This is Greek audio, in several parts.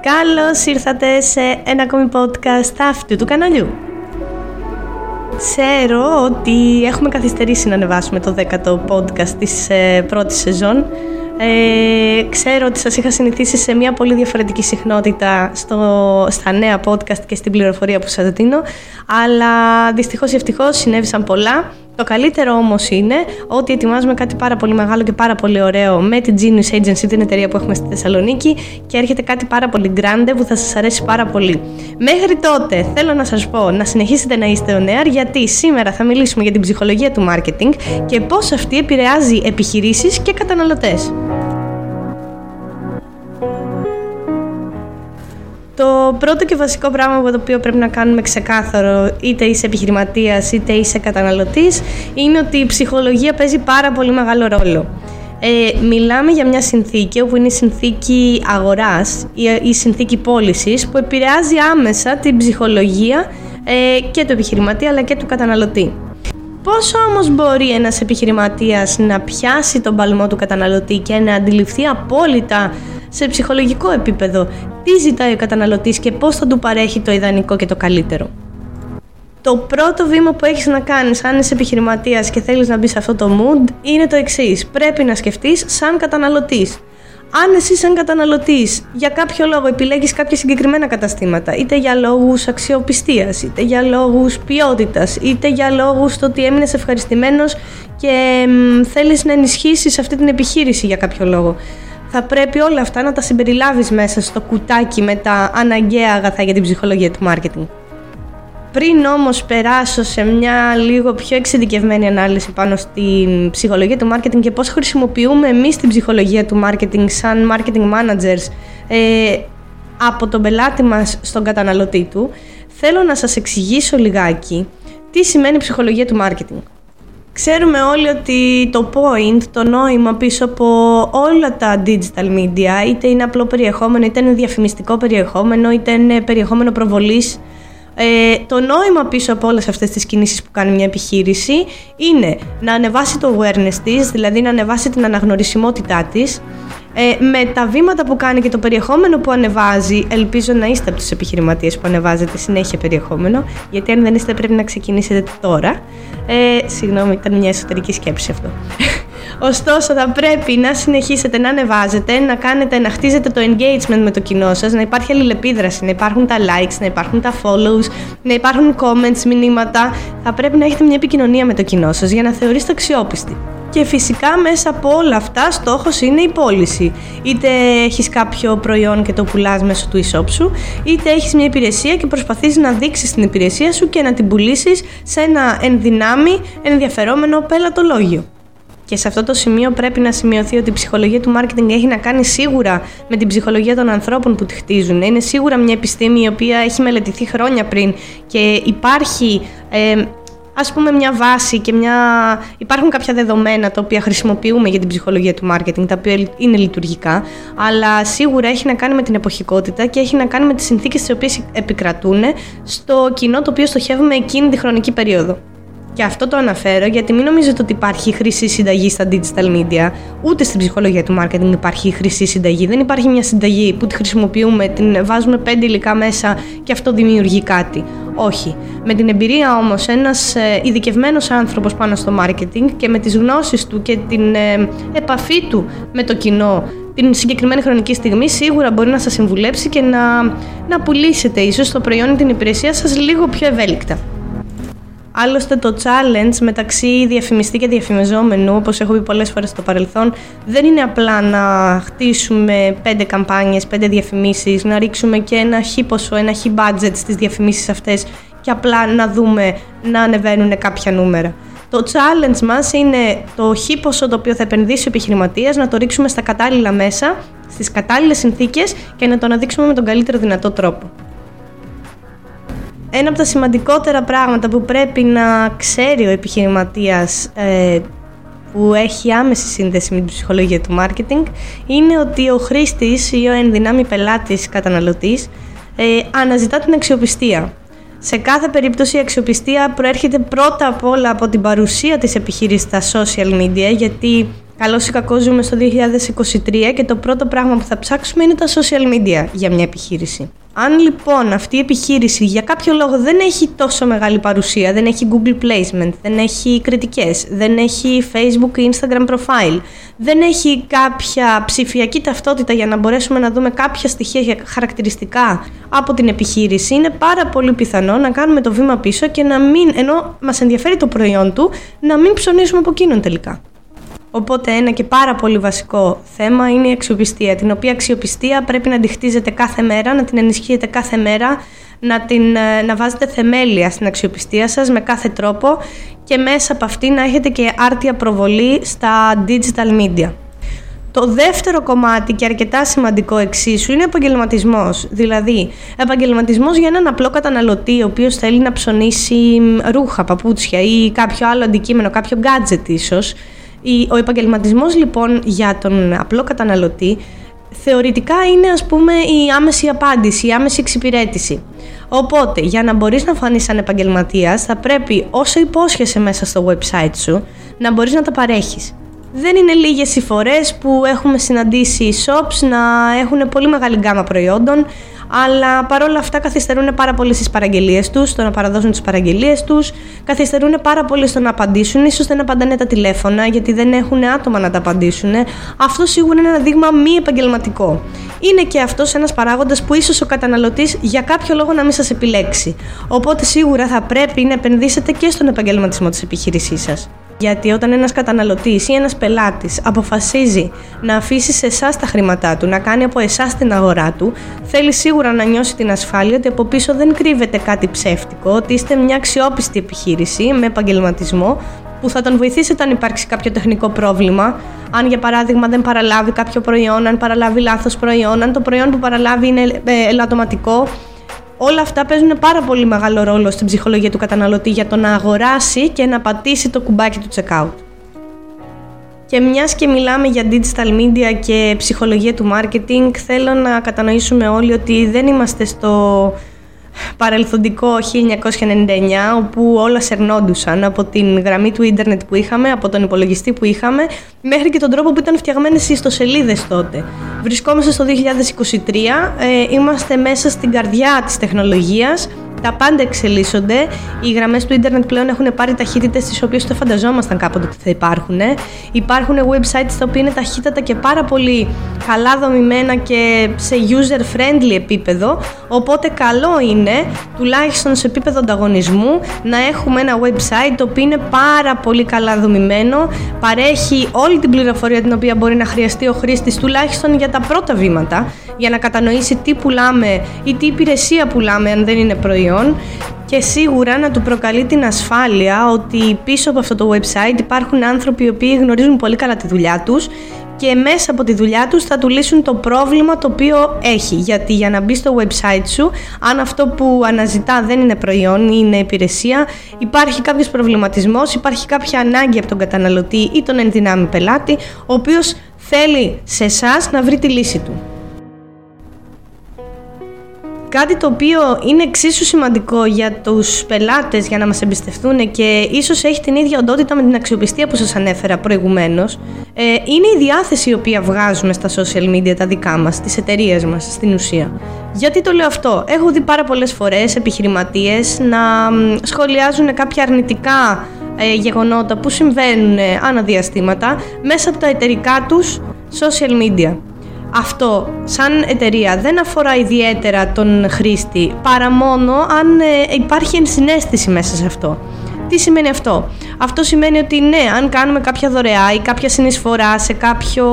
Καλώς ήρθατε σε ένα ακόμη podcast αυτού του καναλιού. Ξέρω ότι έχουμε καθυστερήσει να ανεβάσουμε το 10ο podcast της ε, πρώτης σεζόν. Ε, ξέρω ότι σας είχα συνηθίσει σε μια πολύ διαφορετική συχνότητα στο, στα νέα podcast και στην πληροφορία που σας δίνω, αλλά δυστυχώς ή ευτυχώς συνέβησαν πολλά το καλύτερο όμως είναι ότι ετοιμάζουμε κάτι πάρα πολύ μεγάλο και πάρα πολύ ωραίο με την Genius Agency, την εταιρεία που έχουμε στη Θεσσαλονίκη και έρχεται κάτι πάρα πολύ grande που θα σας αρέσει πάρα πολύ. Μέχρι τότε θέλω να σας πω να συνεχίσετε να είστε ο air γιατί σήμερα θα μιλήσουμε για την ψυχολογία του marketing και πώς αυτή επηρεάζει επιχειρήσεις και καταναλωτές. Το πρώτο και βασικό πράγμα που το οποίο πρέπει να κάνουμε ξεκάθαρο, είτε είσαι επιχειρηματίας είτε είσαι καταναλωτής, είναι ότι η ψυχολογία παίζει πάρα πολύ μεγάλο ρόλο. Ε, μιλάμε για μια συνθήκη όπου είναι η συνθήκη αγοράς ή η συνθήκη πώλησης που επηρεάζει άμεσα την ψυχολογία ε, και του επιχειρηματία αλλά και του καταναλωτή. Πόσο όμως μπορεί ένας επιχειρηματίας να πιάσει τον παλμό του καταναλωτή και να αντιληφθεί απόλυτα σε ψυχολογικό επίπεδο τι ζητάει ο καταναλωτής και πώς θα του παρέχει το ιδανικό και το καλύτερο. Το πρώτο βήμα που έχεις να κάνεις αν είσαι επιχειρηματίας και θέλεις να μπεις σε αυτό το mood είναι το εξής. Πρέπει να σκεφτείς σαν καταναλωτής. Αν εσύ σαν καταναλωτής για κάποιο λόγο επιλέγεις κάποια συγκεκριμένα καταστήματα είτε για λόγους αξιοπιστίας, είτε για λόγους ποιότητας, είτε για λόγους το ότι έμεινες ευχαριστημένος και μ, θέλεις να ενισχύσεις αυτή την επιχείρηση για κάποιο λόγο θα πρέπει όλα αυτά να τα συμπεριλάβεις μέσα στο κουτάκι με τα αναγκαία αγαθά για την ψυχολογία του μάρκετινγκ. Πριν όμως περάσω σε μια λίγο πιο εξειδικευμένη ανάλυση πάνω στην ψυχολογία του μάρκετινγκ και πώς χρησιμοποιούμε εμείς την ψυχολογία του μάρκετινγκ σαν marketing managers ε, από τον πελάτη μας στον καταναλωτή του, θέλω να σας εξηγήσω λιγάκι τι σημαίνει ψυχολογία του μάρκετινγκ. Ξέρουμε όλοι ότι το point, το νόημα πίσω από όλα τα digital media, είτε είναι απλό περιεχόμενο, είτε είναι διαφημιστικό περιεχόμενο, είτε είναι περιεχόμενο προβολής, ε, το νόημα πίσω από όλες αυτές τις κινήσεις που κάνει μια επιχείρηση είναι να ανεβάσει το awareness της, δηλαδή να ανεβάσει την αναγνωρισιμότητά της, ε, με τα βήματα που κάνει και το περιεχόμενο που ανεβάζει, ελπίζω να είστε από τους επιχειρηματίες που ανεβάζετε συνέχεια περιεχόμενο, γιατί αν δεν είστε πρέπει να ξεκινήσετε τώρα. Ε, συγγνώμη, ήταν μια εσωτερική σκέψη αυτό. Ωστόσο, θα πρέπει να συνεχίσετε να ανεβάζετε, να κάνετε, να χτίζετε το engagement με το κοινό σας, να υπάρχει αλληλεπίδραση, να υπάρχουν τα likes, να υπάρχουν τα follows, να υπάρχουν comments, μηνύματα. Θα πρέπει να έχετε μια επικοινωνία με το κοινό σας για να θεωρήσετε αξιόπιστοι. Και φυσικά μέσα από όλα αυτά στόχος είναι η πώληση. Είτε έχεις κάποιο προϊόν και το πουλάς μέσω του e-shop σου, είτε έχεις μια υπηρεσία και προσπαθείς να δείξεις την υπηρεσία σου και να την πουλήσεις σε ένα ενδυνάμει, ενδιαφερόμενο πελατολόγιο. Και σε αυτό το σημείο πρέπει να σημειωθεί ότι η ψυχολογία του marketing έχει να κάνει σίγουρα με την ψυχολογία των ανθρώπων που τη χτίζουν. Είναι σίγουρα μια επιστήμη η οποία έχει μελετηθεί χρόνια πριν και υπάρχει ε, ας πούμε μια βάση και μια... υπάρχουν κάποια δεδομένα τα οποία χρησιμοποιούμε για την ψυχολογία του marketing, τα οποία είναι λειτουργικά, αλλά σίγουρα έχει να κάνει με την εποχικότητα και έχει να κάνει με τις συνθήκες τις οποίες επικρατούν στο κοινό το οποίο στοχεύουμε εκείνη τη χρονική περίοδο. Και αυτό το αναφέρω γιατί μην νομίζετε ότι υπάρχει χρυσή συνταγή στα digital media, ούτε στην ψυχολογία του marketing υπάρχει χρυσή συνταγή. Δεν υπάρχει μια συνταγή που τη χρησιμοποιούμε, την βάζουμε πέντε υλικά μέσα και αυτό δημιουργεί κάτι. Όχι. Με την εμπειρία όμως ένας ε, ειδικευμένος άνθρωπος πάνω στο marketing και με τις γνώσεις του και την ε, επαφή του με το κοινό την συγκεκριμένη χρονική στιγμή σίγουρα μπορεί να σας συμβουλέψει και να, να πουλήσετε ίσως το προϊόν ή την υπηρεσία σας λίγο πιο ευέλικτα. Άλλωστε το challenge μεταξύ διαφημιστή και διαφημιζόμενου, όπως έχω πει πολλές φορές στο παρελθόν, δεν είναι απλά να χτίσουμε πέντε καμπάνιες, πέντε διαφημίσεις, να ρίξουμε και ένα χι ποσό, ένα χι budget στις διαφημίσεις αυτές και απλά να δούμε να ανεβαίνουν κάποια νούμερα. Το challenge μας είναι το χι ποσό το οποίο θα επενδύσει ο επιχειρηματίας να το ρίξουμε στα κατάλληλα μέσα, στις κατάλληλες συνθήκες και να το αναδείξουμε με τον καλύτερο δυνατό τρόπο ένα από τα σημαντικότερα πράγματα που πρέπει να ξέρει ο επιχειρηματίας ε, που έχει άμεση σύνδεση με την ψυχολογία του marketing είναι ότι ο χρήστης ή ο ενδυνάμει πελάτης καταναλωτής ε, αναζητά την αξιοπιστία. Σε κάθε περίπτωση η αξιοπιστία προέρχεται πρώτα απ' όλα από την παρουσία της επιχείρησης στα social media γιατί Καλό ή κακό ζούμε στο 2023 και το πρώτο πράγμα που θα ψάξουμε είναι τα social media για μια επιχείρηση. Αν λοιπόν αυτή η επιχείρηση για κάποιο λόγο δεν έχει τόσο μεγάλη παρουσία, δεν έχει Google Placement, δεν έχει κριτικές, δεν έχει Facebook ή Instagram profile, δεν έχει κάποια ψηφιακή ταυτότητα για να μπορέσουμε να δούμε κάποια στοιχεία χαρακτηριστικά από την επιχείρηση, είναι πάρα πολύ πιθανό να κάνουμε το βήμα πίσω και να μην, ενώ μας ενδιαφέρει το προϊόν του, να μην ψωνίσουμε από εκείνον τελικά. Οπότε ένα και πάρα πολύ βασικό θέμα είναι η αξιοπιστία, την οποία αξιοπιστία πρέπει να τη χτίζετε κάθε μέρα, να την ενισχύετε κάθε μέρα, να, την, ε, να βάζετε θεμέλια στην αξιοπιστία σας με κάθε τρόπο και μέσα από αυτή να έχετε και άρτια προβολή στα digital media. Το δεύτερο κομμάτι και αρκετά σημαντικό εξίσου είναι επαγγελματισμός. Δηλαδή, επαγγελματισμός για έναν απλό καταναλωτή, ο οποίος θέλει να ψωνίσει ρούχα, παπούτσια ή κάποιο άλλο αντικείμενο, κάποιο gadget ίσως, ο επαγγελματισμός λοιπόν για τον απλό καταναλωτή θεωρητικά είναι ας πούμε η άμεση απάντηση, η άμεση εξυπηρέτηση. Οπότε για να μπορείς να φανείς σαν επαγγελματίας θα πρέπει όσο υπόσχεσαι μέσα στο website σου να μπορείς να τα παρέχεις. Δεν είναι λίγες οι φορές που έχουμε συναντήσει shops να έχουν πολύ μεγάλη γκάμα προϊόντων αλλά παρόλα αυτά καθυστερούν πάρα πολύ στις παραγγελίες τους, στο να παραδώσουν τις παραγγελίες τους, καθυστερούν πάρα πολύ στο να απαντήσουν, ίσως δεν απαντάνε τα τηλέφωνα γιατί δεν έχουν άτομα να τα απαντήσουν. Αυτό σίγουρα είναι ένα δείγμα μη επαγγελματικό. Είναι και αυτός ένας παράγοντας που ίσως ο καταναλωτής για κάποιο λόγο να μην σας επιλέξει. Οπότε σίγουρα θα πρέπει να επενδύσετε και στον επαγγελματισμό της επιχείρησής σας. Γιατί όταν ένας καταναλωτής ή ένας πελάτης αποφασίζει να αφήσει σε εσάς τα χρήματά του, να κάνει από εσάς την αγορά του, θέλει σίγουρα να νιώσει την ασφάλεια ότι από πίσω δεν κρύβεται κάτι ψεύτικο, ότι είστε μια αξιόπιστη επιχείρηση με επαγγελματισμό που θα τον βοηθήσει αν υπάρξει κάποιο τεχνικό πρόβλημα. Αν για παράδειγμα δεν παραλάβει κάποιο προϊόν, αν παραλάβει λάθος προϊόν, αν το προϊόν που παραλάβει είναι ε, ελαττωματικό, Όλα αυτά παίζουν πάρα πολύ μεγάλο ρόλο στην ψυχολογία του καταναλωτή για το να αγοράσει και να πατήσει το κουμπάκι του checkout. Και μιας και μιλάμε για digital media και ψυχολογία του marketing, θέλω να κατανοήσουμε όλοι ότι δεν είμαστε στο παρελθοντικό 1999 όπου όλα σερνόντουσαν από την γραμμή του ίντερνετ που είχαμε, από τον υπολογιστή που είχαμε μέχρι και τον τρόπο που ήταν φτιαγμένες οι ιστοσελίδες τότε. Βρισκόμαστε στο 2023, ε, είμαστε μέσα στην καρδιά της τεχνολογίας τα πάντα εξελίσσονται. Οι γραμμές του ίντερνετ πλέον έχουν πάρει ταχύτητες τις οποίες δεν φανταζόμασταν κάποτε ότι θα υπάρχουν. Υπάρχουν websites τα οποία είναι ταχύτατα και πάρα πολύ καλά δομημένα και σε user friendly επίπεδο. Οπότε καλό είναι, τουλάχιστον σε επίπεδο ανταγωνισμού, να έχουμε ένα website το οποίο είναι πάρα πολύ καλά δομημένο, παρέχει όλη την πληροφορία την οποία μπορεί να χρειαστεί ο χρήστης τουλάχιστον για τα πρώτα βήματα, για να κατανοήσει τι πουλάμε ή τι υπηρεσία πουλάμε αν δεν είναι προϊόν και σίγουρα να του προκαλεί την ασφάλεια ότι πίσω από αυτό το website υπάρχουν άνθρωποι οι οποίοι γνωρίζουν πολύ καλά τη δουλειά τους και μέσα από τη δουλειά τους θα του λύσουν το πρόβλημα το οποίο έχει. Γιατί για να μπει στο website σου, αν αυτό που αναζητά δεν είναι προϊόν ή είναι υπηρεσία, υπάρχει κάποιος προβληματισμός, υπάρχει κάποια ανάγκη από τον καταναλωτή ή τον ενδυνάμει πελάτη, ο οποίος θέλει σε εσάς να βρει τη λύση του. Κάτι το οποίο είναι εξίσου σημαντικό για τους πελάτες για να μας εμπιστευτούν και ίσως έχει την ίδια οντότητα με την αξιοπιστία που σας ανέφερα προηγουμένως ε, είναι η διάθεση η οποία βγάζουμε στα social media τα δικά μας, τις εταιρείες μας στην ουσία. Γιατί το λέω αυτό; Έχω δει πάρα πολλές φορές επιχειρηματίες να σχολιάζουν κάποια αρνητικά ε, γεγονότα που συμβαίνουν ε, αναδιαστήματα μέσα από τα εταιρικά τους social media αυτό σαν εταιρεία δεν αφορά ιδιαίτερα τον χρήστη παρά μόνο αν ε, υπάρχει ενσυναίσθηση μέσα σε αυτό. Τι σημαίνει αυτό; Αυτό σημαίνει ότι ναι, αν κάνουμε κάποια δωρεά ή κάποια συνεισφορά σε κάποιο,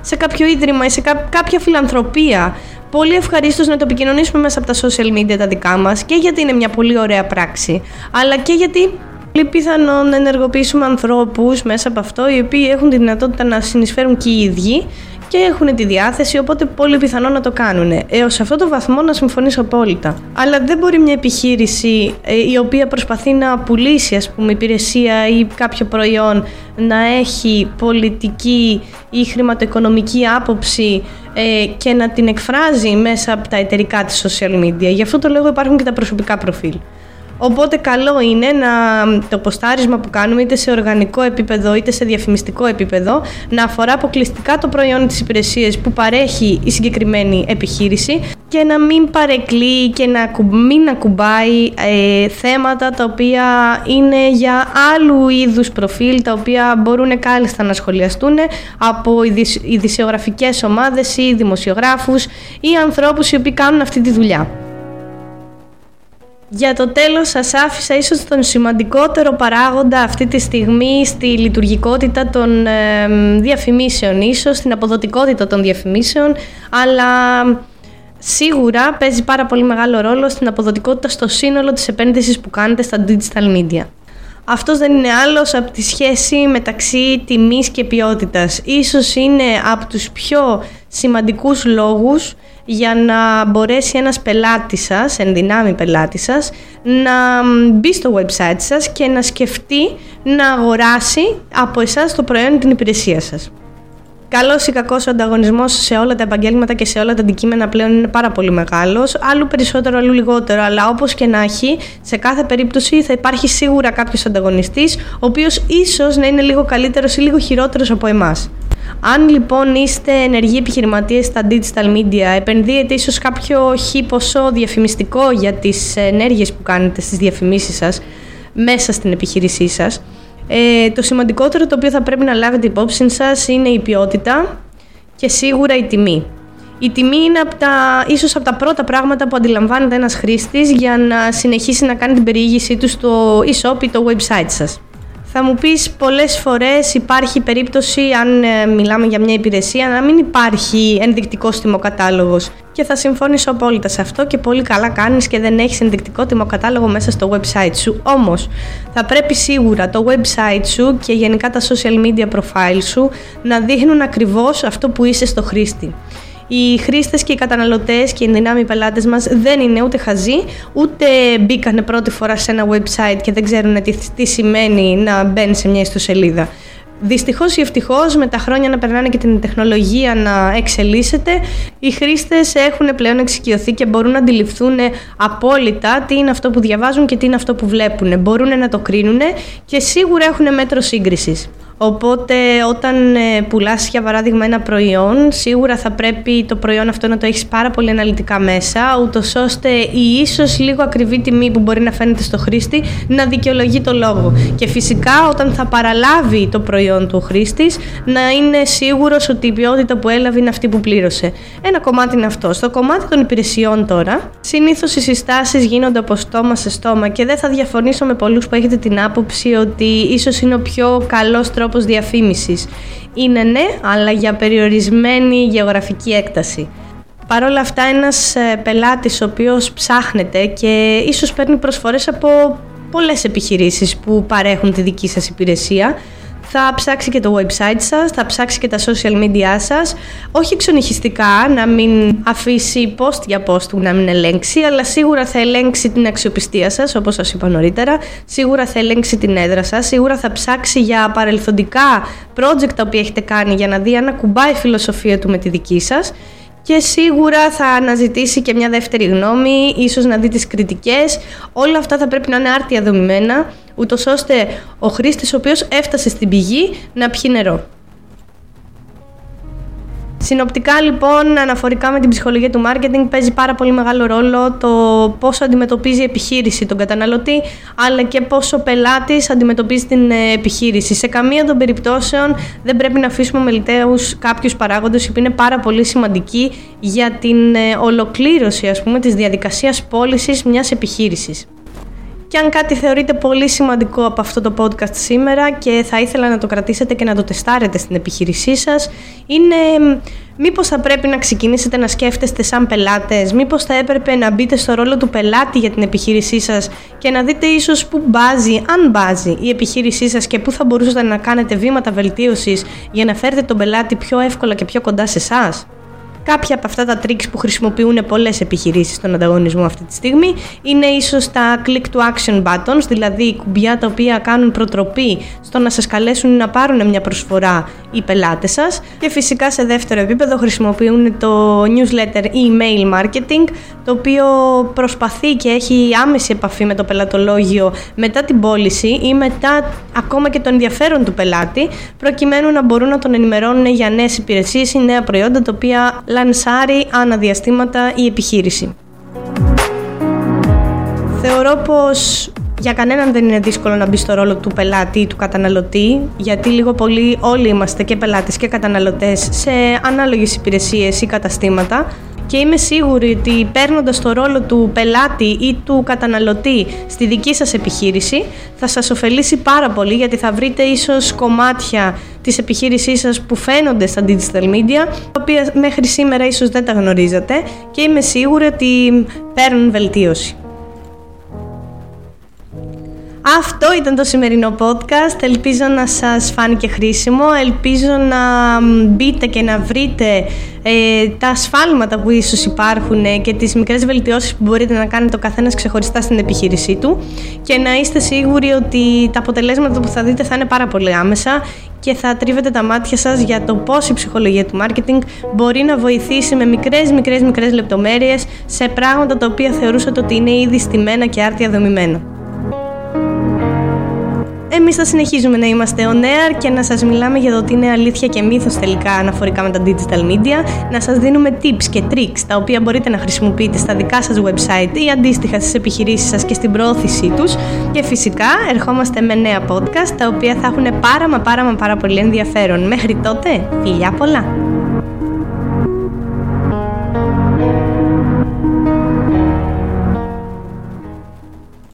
σε κάποιο ίδρυμα ή σε κάποια φιλανθρωπία πολύ ευχαρίστως να το επικοινωνήσουμε μέσα από τα social media τα δικά μας και γιατί είναι μια πολύ ωραία πράξη αλλά και γιατί πολύ πιθανό να ενεργοποιήσουμε ανθρώπους μέσα από αυτό οι οποίοι έχουν τη δυνατότητα να συνεισφέρουν και οι ίδιοι και έχουν τη διάθεση, οπότε πολύ πιθανό να το κάνουν. Έως σε αυτό το βαθμό να συμφωνήσω απόλυτα. Αλλά δεν μπορεί μια επιχείρηση ε, η οποία προσπαθεί να πουλήσει, ας πούμε, υπηρεσία ή κάποιο προϊόν να έχει πολιτική ή χρηματοοικονομική άποψη ε, και να την εκφράζει μέσα από τα εταιρικά της social media. Γι' αυτό το λόγο υπάρχουν και τα προσωπικά προφίλ. Οπότε καλό είναι να το ποστάρισμα που κάνουμε είτε σε οργανικό επίπεδο είτε σε διαφημιστικό επίπεδο να αφορά αποκλειστικά το προϊόν της υπηρεσίας που παρέχει η συγκεκριμένη επιχείρηση και να μην παρεκκλεί και να μην ακουμπάει ε, θέματα τα οποία είναι για άλλου είδους προφίλ τα οποία μπορούν κάλλιστα να σχολιαστούν από ειδησιογραφικές ομάδες ή δημοσιογράφους ή ανθρώπους οι οποίοι κάνουν αυτή τη δουλειά. Για το τέλος σας άφησα ίσως τον σημαντικότερο παράγοντα αυτή τη στιγμή στη λειτουργικότητα των διαφημίσεων, ίσως στην αποδοτικότητα των διαφημίσεων, αλλά σίγουρα παίζει πάρα πολύ μεγάλο ρόλο στην αποδοτικότητα στο σύνολο της επένδυσης που κάνετε στα digital media. Αυτός δεν είναι άλλος από τη σχέση μεταξύ τιμής και ποιότητας. Ίσως είναι από τους πιο σημαντικούς λόγους για να μπορέσει ένας πελάτης σας, ενδυνάμει πελάτη σας, να μπει στο website σας και να σκεφτεί να αγοράσει από εσάς το προϊόν ή την υπηρεσία σας. Καλός ή κακός ο ανταγωνισμός σε όλα τα επαγγέλματα και σε όλα τα αντικείμενα πλέον είναι πάρα πολύ μεγάλος. Άλλου περισσότερο, άλλου λιγότερο. Αλλά όπως και να έχει, σε κάθε περίπτωση θα υπάρχει σίγουρα κάποιος ανταγωνιστής, ο οποίος ίσως να είναι λίγο καλύτερος ή λίγο χειρότερος από εμάς. Αν λοιπόν είστε ενεργοί επιχειρηματίες στα digital media, επενδύετε ίσως κάποιο χι ποσό διαφημιστικό για τις ενέργειες που κάνετε στις διαφημίσεις σας μέσα στην επιχείρησή σας, ε, το σημαντικότερο το οποίο θα πρέπει να λάβετε υπόψη σας είναι η ποιότητα και σίγουρα η τιμή. Η τιμή είναι από τα, ίσως από τα πρώτα πράγματα που αντιλαμβάνεται ένας χρήστης για να συνεχίσει να κάνει την περιήγησή του στο e-shop ή το website σας. Θα μου πεις πολλές φορές υπάρχει περίπτωση αν ε, μιλάμε για μια υπηρεσία να μην υπάρχει ενδεικτικός τιμοκατάλογος και θα συμφωνήσω απόλυτα σε αυτό και πολύ καλά κάνεις και δεν έχεις ενδεικτικό τιμοκατάλογο μέσα στο website σου. Όμως θα πρέπει σίγουρα το website σου και γενικά τα social media profile σου να δείχνουν ακριβώς αυτό που είσαι στο χρήστη οι χρήστες και οι καταναλωτές και οι δυνάμοι πελάτες μας δεν είναι ούτε χαζοί, ούτε μπήκανε πρώτη φορά σε ένα website και δεν ξέρουν τι, τι σημαίνει να μπαίνει σε μια ιστοσελίδα. Δυστυχώς ή ευτυχώς, με τα χρόνια να περνάνε και την τεχνολογία να εξελίσσεται, οι χρήστες έχουν πλέον εξοικειωθεί και μπορούν να αντιληφθούν απόλυτα τι είναι αυτό που διαβάζουν και τι είναι αυτό που βλέπουν. Μπορούν να το κρίνουν και σίγουρα έχουν μέτρο σύγκρισης. Οπότε όταν ε, πουλάς για παράδειγμα ένα προϊόν, σίγουρα θα πρέπει το προϊόν αυτό να το έχεις πάρα πολύ αναλυτικά μέσα, ούτως ώστε η ίσως λίγο ακριβή τιμή που μπορεί να φαίνεται στο χρήστη να δικαιολογεί το λόγο. Και φυσικά όταν θα παραλάβει το προϊόν του ο χρήστης, να είναι σίγουρος ότι η ποιότητα που έλαβε είναι αυτή που πλήρωσε. Ένα κομμάτι είναι αυτό. Στο κομμάτι των υπηρεσιών τώρα, συνήθως οι συστάσεις γίνονται από στόμα σε στόμα και δεν θα διαφωνήσω με πολλούς που έχετε την άποψη ότι ίσως είναι ο πιο καλός τρόπο τρόπος διαφήμισης. Είναι ναι, αλλά για περιορισμένη γεωγραφική έκταση. Παρ' όλα αυτά ένας ε, πελάτης ο οποίος ψάχνεται και ίσως παίρνει προσφορές από πολλές επιχειρήσεις που παρέχουν τη δική σας υπηρεσία θα ψάξει και το website σας, θα ψάξει και τα social media σας, όχι εξονυχιστικά να μην αφήσει post για post που να μην ελέγξει, αλλά σίγουρα θα ελέγξει την αξιοπιστία σας, όπως σας είπα νωρίτερα, σίγουρα θα ελέγξει την έδρα σας, σίγουρα θα ψάξει για παρελθοντικά project τα οποία έχετε κάνει για να δει αν ακουμπάει η φιλοσοφία του με τη δική σας. Και σίγουρα θα αναζητήσει και μια δεύτερη γνώμη, ίσως να δει τις κριτικές. Όλα αυτά θα πρέπει να είναι άρτια δομημένα, ούτως ώστε ο χρήστης ο οποίος έφτασε στην πηγή να πιει νερό. Συνοπτικά λοιπόν, αναφορικά με την ψυχολογία του marketing, παίζει πάρα πολύ μεγάλο ρόλο το πόσο αντιμετωπίζει η επιχείρηση τον καταναλωτή, αλλά και πόσο ο πελάτης αντιμετωπίζει την ε, επιχείρηση. Σε καμία των περιπτώσεων δεν πρέπει να αφήσουμε μελιτέους κάποιους παράγοντες που είναι πάρα πολύ σημαντικοί για την ε, ολοκλήρωση ας πούμε, της διαδικασίας πώλησης μιας επιχείρησης. Και αν κάτι θεωρείτε πολύ σημαντικό από αυτό το podcast σήμερα και θα ήθελα να το κρατήσετε και να το τεστάρετε στην επιχείρησή σας, είναι μήπως θα πρέπει να ξεκινήσετε να σκέφτεστε σαν πελάτες, μήπως θα έπρεπε να μπείτε στο ρόλο του πελάτη για την επιχείρησή σας και να δείτε ίσως πού μπάζει, αν μπάζει η επιχείρησή σας και πού θα μπορούσατε να κάνετε βήματα βελτίωσης για να φέρετε τον πελάτη πιο εύκολα και πιο κοντά σε εσάς. Κάποια από αυτά τα tricks που χρησιμοποιούν πολλές επιχειρήσεις στον ανταγωνισμό αυτή τη στιγμή είναι ίσως τα click to action buttons, δηλαδή κουμπιά τα οποία κάνουν προτροπή στο να σας καλέσουν να πάρουν μια προσφορά οι πελάτες σας και φυσικά σε δεύτερο επίπεδο χρησιμοποιούν το newsletter email marketing το οποίο προσπαθεί και έχει άμεση επαφή με το πελατολόγιο μετά την πώληση ή μετά ακόμα και το ενδιαφέρον του πελάτη προκειμένου να μπορούν να τον ενημερώνουν για νέες υπηρεσίες ή νέα προϊόντα τα οποία λανσάρει αναδιαστήματα η επιχείρηση. Θεωρώ πως για κανέναν δεν είναι δύσκολο να μπει στο ρόλο του πελάτη ή του καταναλωτή, γιατί λίγο πολύ όλοι είμαστε και πελάτες και καταναλωτές σε ανάλογες υπηρεσίες ή καταστήματα και είμαι σίγουρη ότι παίρνοντας το ρόλο του πελάτη ή του καταναλωτή στη δική σας επιχείρηση θα σας ωφελήσει πάρα πολύ γιατί θα βρείτε ίσως κομμάτια της επιχείρησής σας που φαίνονται στα digital media τα οποία μέχρι σήμερα ίσως δεν τα γνωρίζετε και είμαι σίγουρη ότι παίρνουν βελτίωση. Αυτό ήταν το σημερινό podcast. Ελπίζω να σας φάνηκε χρήσιμο. Ελπίζω να μπείτε και να βρείτε ε, τα ασφάλματα που ίσως υπάρχουν ε, και τις μικρές βελτιώσεις που μπορείτε να κάνετε ο καθένας ξεχωριστά στην επιχείρησή του και να είστε σίγουροι ότι τα αποτελέσματα που θα δείτε θα είναι πάρα πολύ άμεσα και θα τρίβετε τα μάτια σας για το πώς η ψυχολογία του marketing μπορεί να βοηθήσει με μικρές μικρές μικρές λεπτομέρειες σε πράγματα τα οποία θεωρούσατε ότι είναι ήδη στημένα και άρτια δομημένα. Εμείς θα συνεχίζουμε να είμαστε on air και να σας μιλάμε για το ότι είναι αλήθεια και μύθος τελικά αναφορικά με τα digital media, να σας δίνουμε tips και tricks τα οποία μπορείτε να χρησιμοποιείτε στα δικά σας website ή αντίστοιχα στις επιχειρήσεις σας και στην προώθησή τους και φυσικά ερχόμαστε με νέα podcast τα οποία θα έχουν πάρα μα πάρα μα πάρα πολύ ενδιαφέρον. Μέχρι τότε, φιλιά πολλά!